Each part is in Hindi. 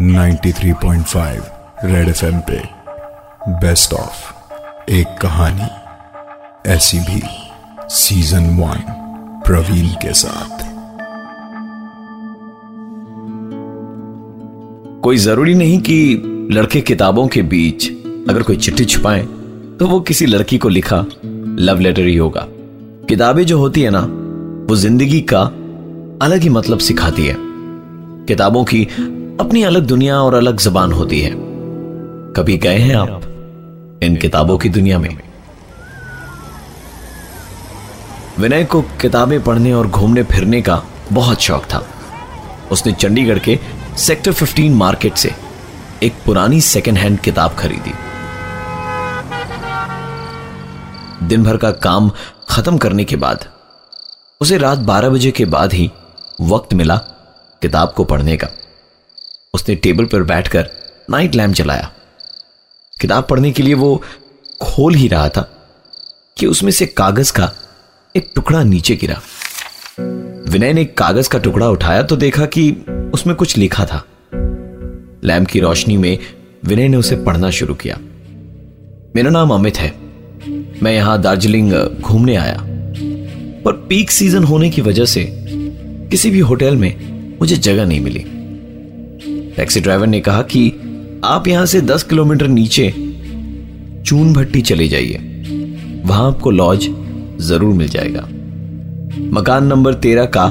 93.5 रेड एफएम पे. बेस्ट ऑफ़ एक कहानी. ऐसी भी सीज़न वन प्रवीण के साथ. कोई ज़रूरी नहीं कि लड़के किताबों के बीच अगर कोई चिट्ठी छुपाए तो वो किसी लड़की को लिखा लव लेटर ही होगा। किताबें जो होती है ना, वो ज़िंदगी का अलग ही मतलब सिखाती है। किताबों की अपनी अलग दुनिया और अलग जबान होती है। कभी गए हैं आप इन किताबों की दुनिया में? विनय को किताबें पढ़ने और घूमने फिरने का बहुत शौक था। उसने चंडीगढ़ के सेक्टर 15 मार्केट से एक पुरानी सेकेंड हैंड किताब खरीदी। दिन भर का काम खत्म करने के बाद, उसे रात 12 बजे के बाद ही वक्त मिला किताब को पढ़ने का। उसने टेबल पर बैठकर नाइट लैम्प जलाया। किताब पढ़ने के लिए वो खोल ही रहा था कि उसमें से कागज़ का एक टुकड़ा नीचे गिरा। विनय ने कागज़ का टुकड़ा उठाया तो देखा कि उसमें कुछ लिखा था। लैम्प की रोशनी में विनय ने उसे पढ़ना शुरू किया। मेरा नाम अमित है। मैं यहाँ दार्जिलिंग घूमने आया। पर पीक सीज़न होने की वजह से किसी भी होटल में मुझे जगह नहीं मिली। टैक्सी ड्राइवर ने कहा कि आप यहाँ से 10 किलोमीटर नीचे चून भट्टी चले जाइए। वहाँ आपको लॉज ज़रूर मिल जाएगा। मकान नंबर तेरह का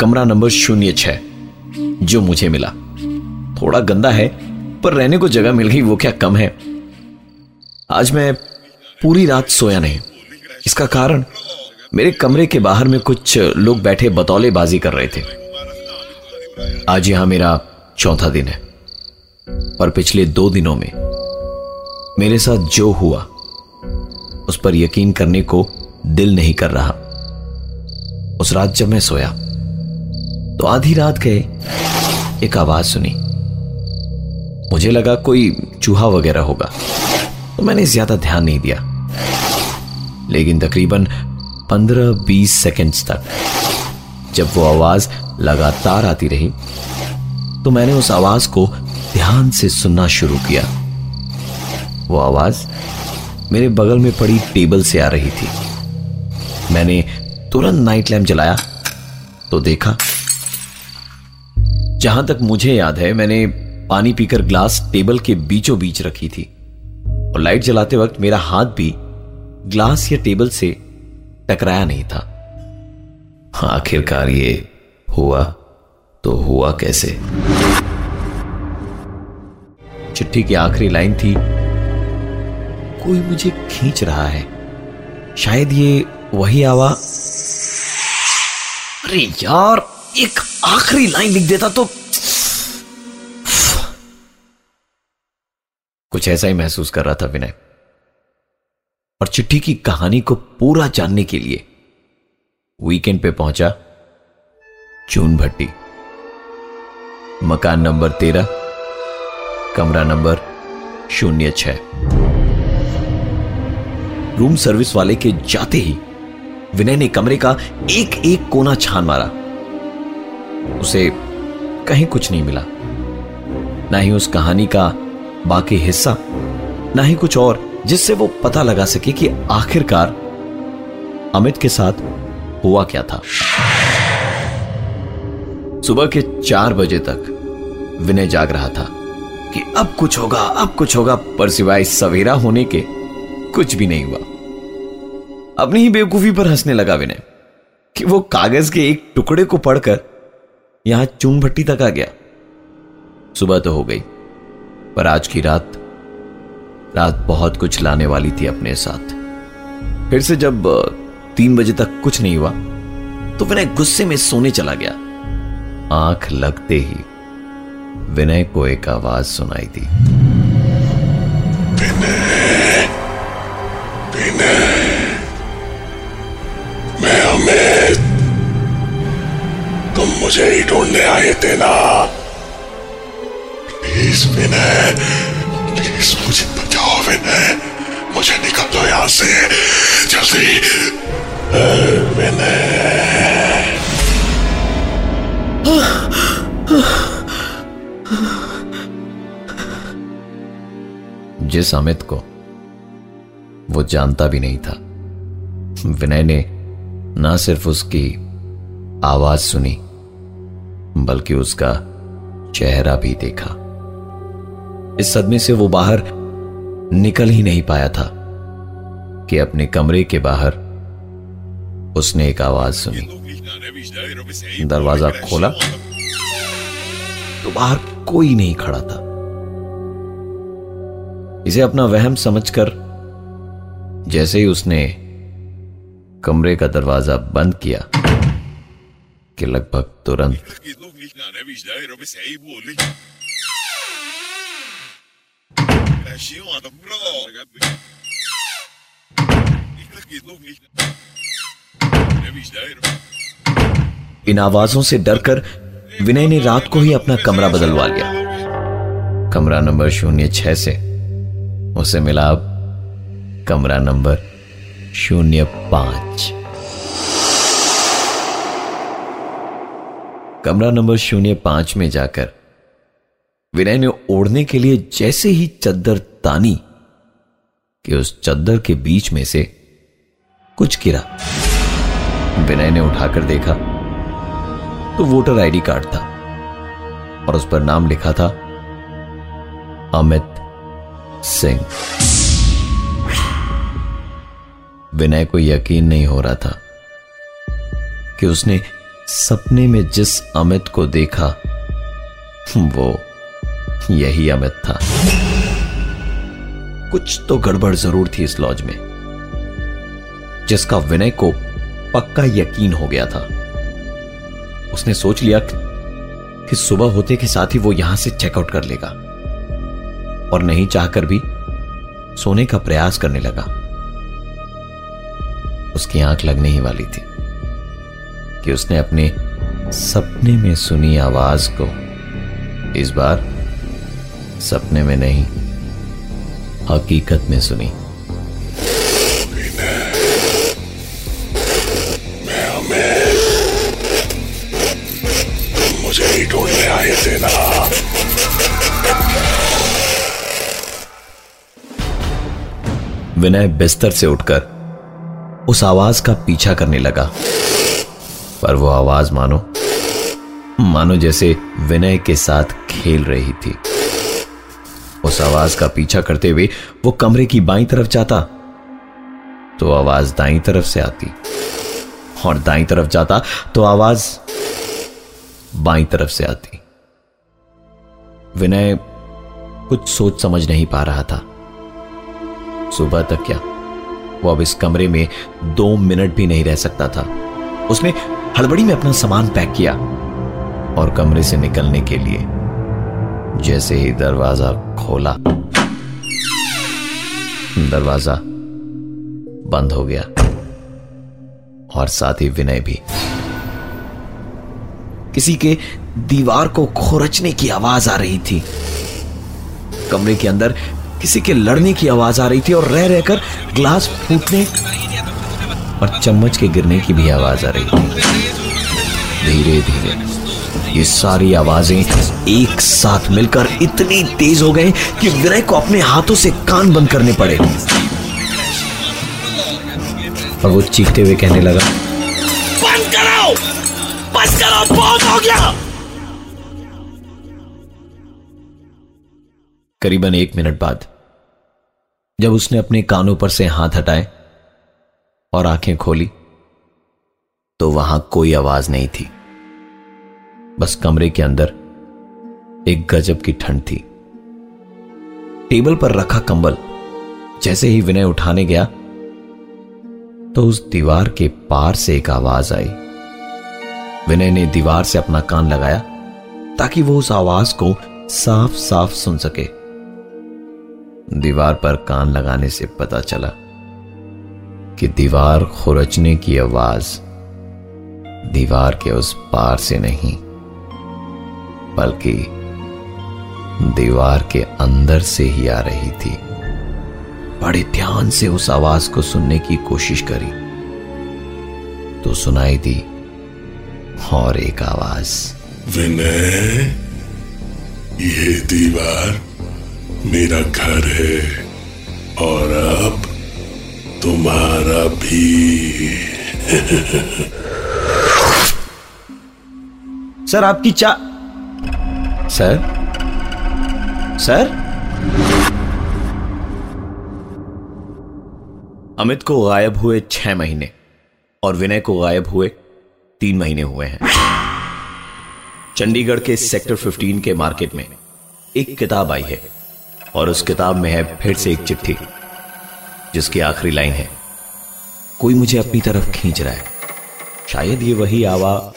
कमरा नंबर शून्य छह, जो मुझे मिला। थोड़ा गंदा है, पर रहने को जगह मिल गई, वो क्या कम है? आज मैं पूरी रात सोया नहीं। इसका कारण, मेरे कमरे के बाहर में कुछ लोग बैठे बतौलेबाजी कर रहे थे। आज यहाँ मेरा चौथा दिन है। और पिछले दो दिनों में मेरे साथ जो हुआ, उस पर यकीन करने को दिल नहीं कर रहा। उस रात जब मैं सोया तो आधी रात गए, एक आवाज़ सुनी। मुझे लगा कोई चूहा वगैरह होगा तो मैंने ज़्यादा ध्यान नहीं दिया। लेकिन तकरीबन 15-20 सेकंड्स तक जब वो आवाज़ लगातार आती रही तो मैंने उस आवाज़ को ध्यान से सुनना शुरू किया। वो आवाज़ मेरे बगल में पड़ी टेबल से आ रही थी। मैंने तुरंत नाइट लैम्प जलाया तो देखा, जहाँ तक मुझे याद है, मैंने पानी पीकर ग्लास टेबल के बीचों बीच रखी थी, और लाइट जलाते वक्त मेरा हाथ भी ग्लास या टेबल से टकराया नहीं था। आखिरकार ये हुआ तो हुआ कैसे? चिट्ठी की आखिरी लाइन थी, कोई मुझे खींच रहा है। शायद ये वही आवा अरे यार, एक आखिरी लाइन लिख देता तो कुछ ऐसा ही महसूस कर रहा था विनय। और चिट्ठी की कहानी को पूरा जानने के लिए वीकेंड पे पहुँचा चून भट्टी। मकान नंबर तेरह, कमरा नंबर शून्य छ रूम सर्विस वाले के जाते ही विनय ने कमरे का एक एक कोना छान मारा। उसे कहीं कुछ नहीं मिला। ना ही उस कहानी का बाकी हिस्सा, ना ही कुछ और, जिससे वो पता लगा सके कि आखिरकार अमित के साथ हुआ क्या था? सुबह के चार बजे तक विनय जाग रहा था कि अब कुछ होगा, अब कुछ होगा, पर सिवाय सवेरा होने के कुछ भी नहीं हुआ। अपनी ही बेवकूफ़ी पर हंसने लगा विनय कि वो कागज़ के एक टुकड़े को पढ़कर यहाँ चून भट्टी तक आ गया। सुबह तो हो गई, पर आज की रात रात बहुत कुछ लाने वाली थी अपने साथ। फिर से जब तीन बजे तक कुछ नहीं हुआ तो विनय गुस्से में सोने चला गया। आँख लगते ही विनय को एक आवाज़ सुनाई दी। विनय तुम मुझे ही ढूँढने आए थे ना। प्लीज़ विनय, प्लीज़ मुझे बचाओ विनय। मुझे निकल दो यहाँ से। जल्दी जिस अमित को, वो जानता भी नहीं था। विनय ने ना सिर्फ़ उसकी आवाज़ सुनी, बल्कि उसका चेहरा भी देखा। इस सदमे से वो बाहर निकल ही नहीं पाया था कि अपने कमरे के बाहर उसने एक आवाज़ सुनी। दरवाज़ा खोला। तो बाहर कोई नहीं खड़ा था। इसे अपना वहम समझकर जैसे ही उसने कमरे का दरवाज़ा बंद किया कि लगभग तुरंत इन आवाजों से डरकर विनय ने रात को ही अपना कमरा बदलवा लिया। कमरा नंबर शून्य छह से उसे मिला अब कमरा नंबर शून्य पाँच। कमरा नंबर शून्य पाँच में जाकर विनय ने ओढ़ने के लिए जैसे ही चद्दर तानी कि उस चद्दर के बीच में से कुछ गिरा। विनय ने उठाकर देखा तो वोटर आईडी कार्ड था और उस पर नाम लिखा था, अमित सिंह। विनय को यकीन नहीं हो रहा था कि उसने सपने में जिस अमित को देखा, वो यही अमित था। कुछ तो गड़बड़ ज़रूर थी इस लॉज में, जिसका विनय को पक्का यकीन हो गया था। उसने सोच लिया कि सुबह होते के साथ ही वो यहाँ से चेकआउट कर लेगा। और नहीं चाहकर भी सोने का प्रयास करने लगा। उसकी आँख लगने ही वाली थी कि उसने अपने सपने में सुनी आवाज़ को इस बार सपने में नहीं, हकीकत में सुनी। विनय बिस्तर से उठकर उस आवाज़ का पीछा करने लगा। पर वो आवाज़ मानो मानो जैसे विनय के साथ खेल रही थी। उस आवाज़ का पीछा करते हुए वो कमरे की बाई तरफ़ जाता तो आवाज़ दाई तरफ़ से आती। और दाई तरफ़ जाता तो आवाज़ बाई तरफ़ से आती। विनय कुछ सोच समझ नहीं पा रहा था। सुबह तक क्या? वो अब इस कमरे में दो मिनट भी नहीं रह सकता था। उसने हड़बड़ी में अपना सामान पैक किया और कमरे से निकलने के लिए जैसे ही दरवाज़ा खोला, दरवाज़ा बंद हो गया और साथ ही विनय भी। किसी के दीवार को खोरचने की आवाज़ आ रही थी। कमरे के अंदर किसी के लड़ने की आवाज़ आ रही थी और रह रहकर ग्लास फूटने और चम्मच के गिरने की भी आवाज़ आ रही थी। धीरे धीरे ये सारी आवाज़ें एक साथ मिलकर इतनी तेज हो गए कि विनय को अपने हाथों से कान बंद करने पड़े। और वो चीखते हुए कहने लगा बंद करो बस करो बहुत हो गया! करीबन एक मिनट बाद जब उसने अपने कानों पर से हाथ हटाए और आँखें खोली तो वहाँ कोई आवाज़ नहीं थी। बस कमरे के अंदर एक गजब की ठंड थी। टेबल पर रखा कंबल जैसे ही विनय उठाने गया तो उस दीवार के पार से एक आवाज़ आई। विनय ने दीवार से अपना कान लगाया ताकि वो उस आवाज़ को साफ़ साफ़ सुन सके। दीवार पर कान लगाने से पता चला कि दीवार खुरचने की आवाज़ दीवार के उस पार से नहीं, बल्कि दीवार के अंदर से ही आ रही थी। बड़े ध्यान से उस आवाज़ को सुनने की कोशिश करी तो सुनाई दी और एक आवाज़। विनय, ये दीवार मेरा घर है और अब तुम्हारा भी। सर आपकी चा सर? सर? अमित को गायब हुए छह महीने और विनय को गायब हुए तीन महीने हुए हैं। चंडीगढ़ के सेक्टर 15 के मार्केट में एक किताब आई है। और उस किताब में है फिर से एक चिट्ठी जिसकी आखिरी लाइन है कोई मुझे अपनी तरफ़ खींच रहा है। शायद ये वही आवा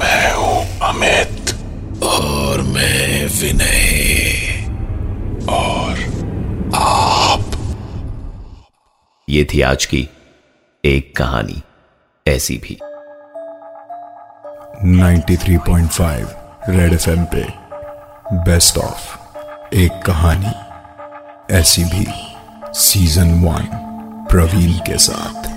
मैं हूँ अमित और मैं विनय और आप। ये थी आज की एक कहानी ऐसी भी। 93.5 रेड एफएम पे बेस्ट ऑफ़ एक कहानी ऐसी भी सीज़न वन प्रवीण के साथ।